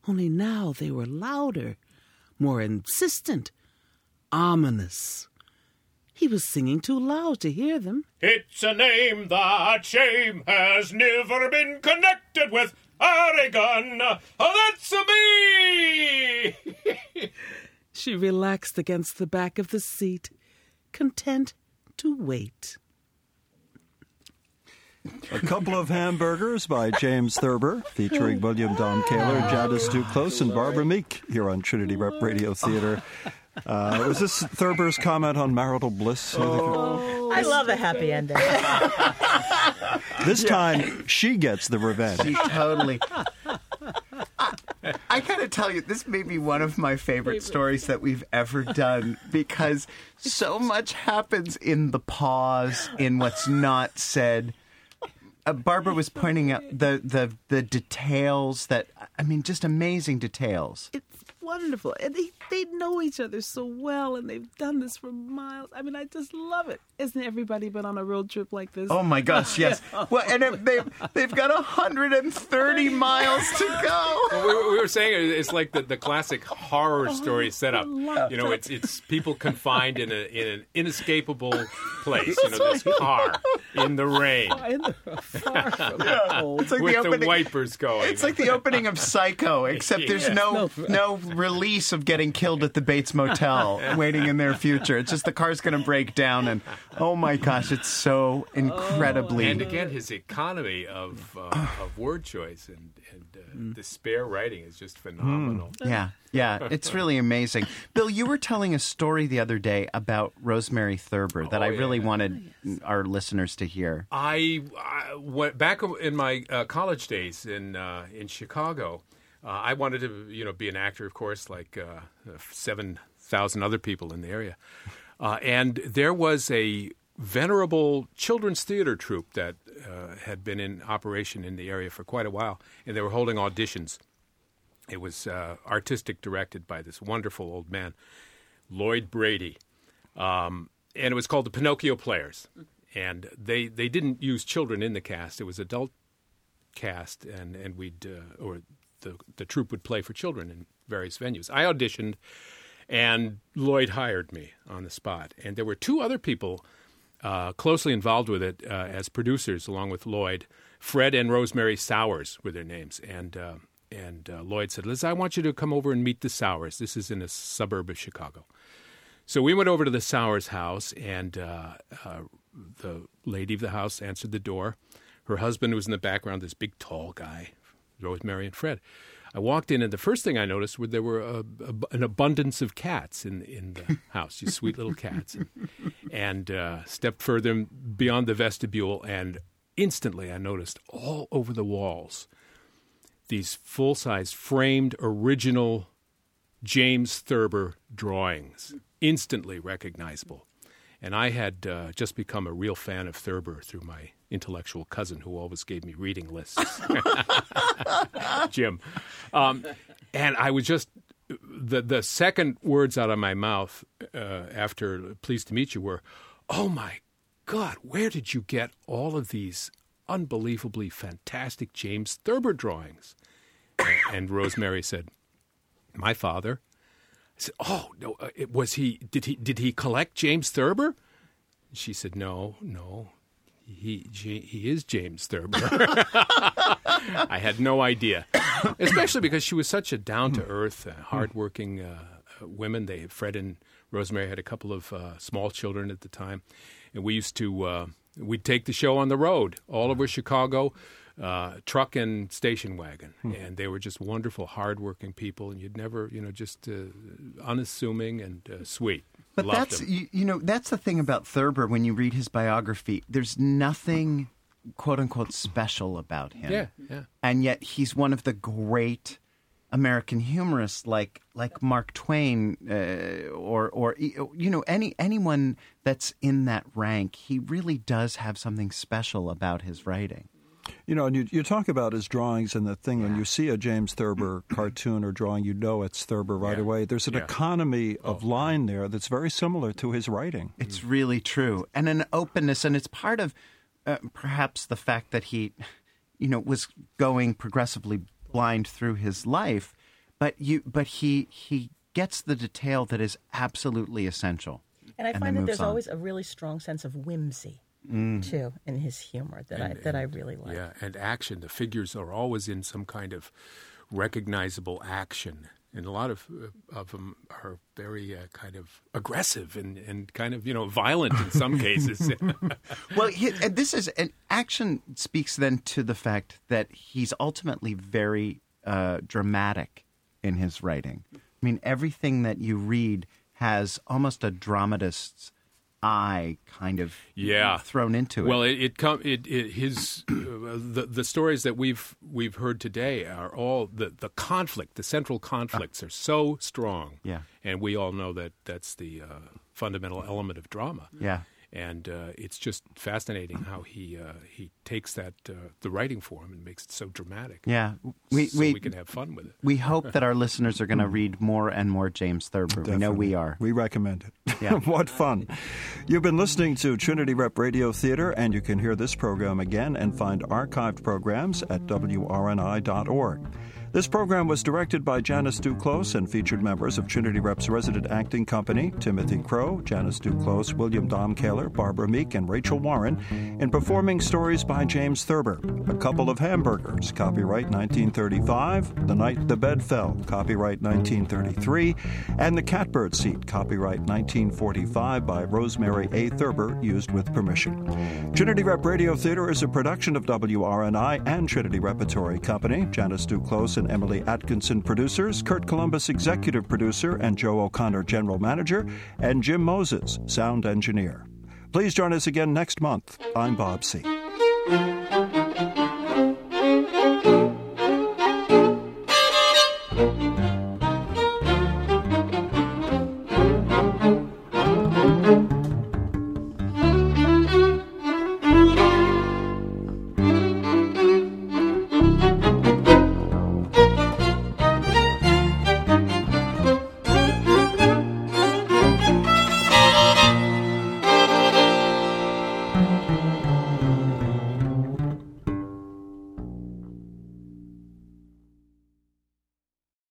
only now they were louder, more insistent, ominous. He was singing too loud to hear them. It's a name that shame has never been connected with. Harrigan. Oh, that's a me. She relaxed against the back of the seat, content to wait. A couple of hamburgers by James Thurber, featuring William Don Kaler, Janice Duclos, and Barbara Meek here on Trinity Rep Radio Theater. Uh, was this Thurber's comment on marital bliss? I love a happy ending. This time, she gets the revenge. She totally. I gotta tell you, this may be one of my favorite stories that we've ever done because so much happens in the pause, in what's not said. Uh, Barbara was pointing out the, the the details that I mean, just amazing details. It's wonderful. And they, they know each other so well, and they've done this for miles. I mean, I just love it. Isn't everybody been on a road trip like this? Oh my gosh, yes. Well, and they've they've got 130 miles to go. Well, we, we were saying it's like the, the classic horror oh, story setup. You know, it's it's people confined in a in an inescapable place. You know, this car in the rain In the, far from home. It's like with the the, wipers going. It's like the opening of Psycho, except there's no no release of getting killed at the Bates Motel, waiting in their future. It's just the car's going to break down, and oh my gosh, it's so incredibly. and again, his economy of uh, of word choice and and uh, the spare writing is just phenomenal. yeah, yeah, it's really amazing. Bill, you were telling a story the other day about Rosemary Thurber that I really wanted our listeners to hear. I, I went back in my uh, college days in uh, in Chicago. Uh, I wanted to, you know, be an actor, of course, like uh, seven thousand other people in the area. Uh, and there was a venerable children's theater troupe that uh, had been in operation in the area for quite a while, and they were holding auditions. It was uh, artistic directed by this wonderful old man, Lloyd Brady, um, and it was called the Pinocchio Players. And they, they didn't use children in the cast; it was adult cast, and and we'd uh, or the the troupe would play for children in various venues. I auditioned, and Lloyd hired me on the spot, and there were two other people uh, closely involved with it uh, as producers, along with Lloyd. Fred and Rosemary Sauers were their names, and uh, and uh, Lloyd said, "Liz, I want you to come over and meet the Sauers. This is in a suburb of Chicago." So we went over to the Sauers house, and uh, uh, the lady of the house answered the door. Her husband was in the background, this big, tall guy, Rosemary and Fred. I walked in, and the first thing I noticed was there were a, a, an abundance of cats in in the house, these sweet little cats. And, uh, stepped further beyond the vestibule, and instantly I noticed all over the walls these full size framed original James Thurber drawings, instantly recognizable. And I had uh, just become a real fan of Thurber through my intellectual cousin who always gave me reading lists, Jim. Um, and I was just, the, the second words out of my mouth uh, after pleased to meet you were, oh my God, where did you get all of these unbelievably fantastic James Thurber drawings? and Rosemary said, "My father." I said, "Oh no, uh, it, was he? Did he? Did he collect James Thurber?" She said, "No, no, he he is James Thurber." I had no idea, especially because she was such a down to earth, uh, hardworking uh, women. They Fred and Rosemary had a couple of uh, small children at the time, and we used to uh, we'd take the show on the road all over Chicago uh, truck and station wagon, hmm. and they were just wonderful, hardworking people, and you'd never, you know, just uh, unassuming and uh, sweet. But Loved that's you, you, know that's the thing about Thurber when you read his biography. There's nothing quote unquote special about him. Yeah, yeah. And yet he's one of the great American humorists like like Mark Twain uh, or or you know any anyone that's in that rank. He really does have something special about his writing. You know, and you, you talk about his drawings and the thing yeah. when you see a James Thurber cartoon or drawing, you know it's Thurber right yeah. away. There's an yeah. economy of oh. line there that's very similar to his writing. It's really true, and an openness, and it's part of uh, perhaps the fact that he, you know, was going progressively blind through his life, but you, but he he gets the detail that is absolutely essential. And I and find that there's on. always a really strong sense of whimsy mm. too in his humor that and, I that and, I really like. Yeah, and action. The figures are always in some kind of recognizable action, and a lot of uh, of them are very uh, kind of aggressive and, and kind of you know violent in some cases. well, he, and this is an action speaks then to the fact that he's ultimately very uh, dramatic in his writing. I mean, everything that you read has almost a dramatist's eye kind of yeah thrown into it. Well, it it, com- it, it his uh, the the stories that we've we've heard today are all the the conflict, the central conflicts are so strong. Yeah, and we all know that that's the uh, fundamental element of drama. Yeah, and uh, it's just fascinating how he uh, he takes that uh, the writing form and makes it so dramatic. Yeah, we so we, we, can have fun with it. We hope that our listeners are going to read more and more James Thurber. Definitely. We know we are. We recommend it. Yeah, what fun! You've been listening to Trinity Rep Radio Theater, and you can hear this program again and find archived programs at wrni.org. This program was directed by Janice Duclos and featured members of Trinity Rep's resident acting company, Timothy Crowe, Janice Duclos, William Damkoehler, Barbara Meek, and Rachael Warren, in performing stories by James Thurber. A Couple of Hamburgers, copyright 1935, The Night the Bed Fell, copyright 1933, and The Catbird Seat, copyright 1945 by Rosemary A. Thurber, used with permission. Trinity Rep Radio Theater is a production of WRNI and Trinity Repertory Company. Janice Duclos and Emily Atkinson, producers, Curt Columbus, executive producer, and Joe O'Connor, general manager, and Jim Moses, sound engineer. Please join us again next month. I'm Bob Seay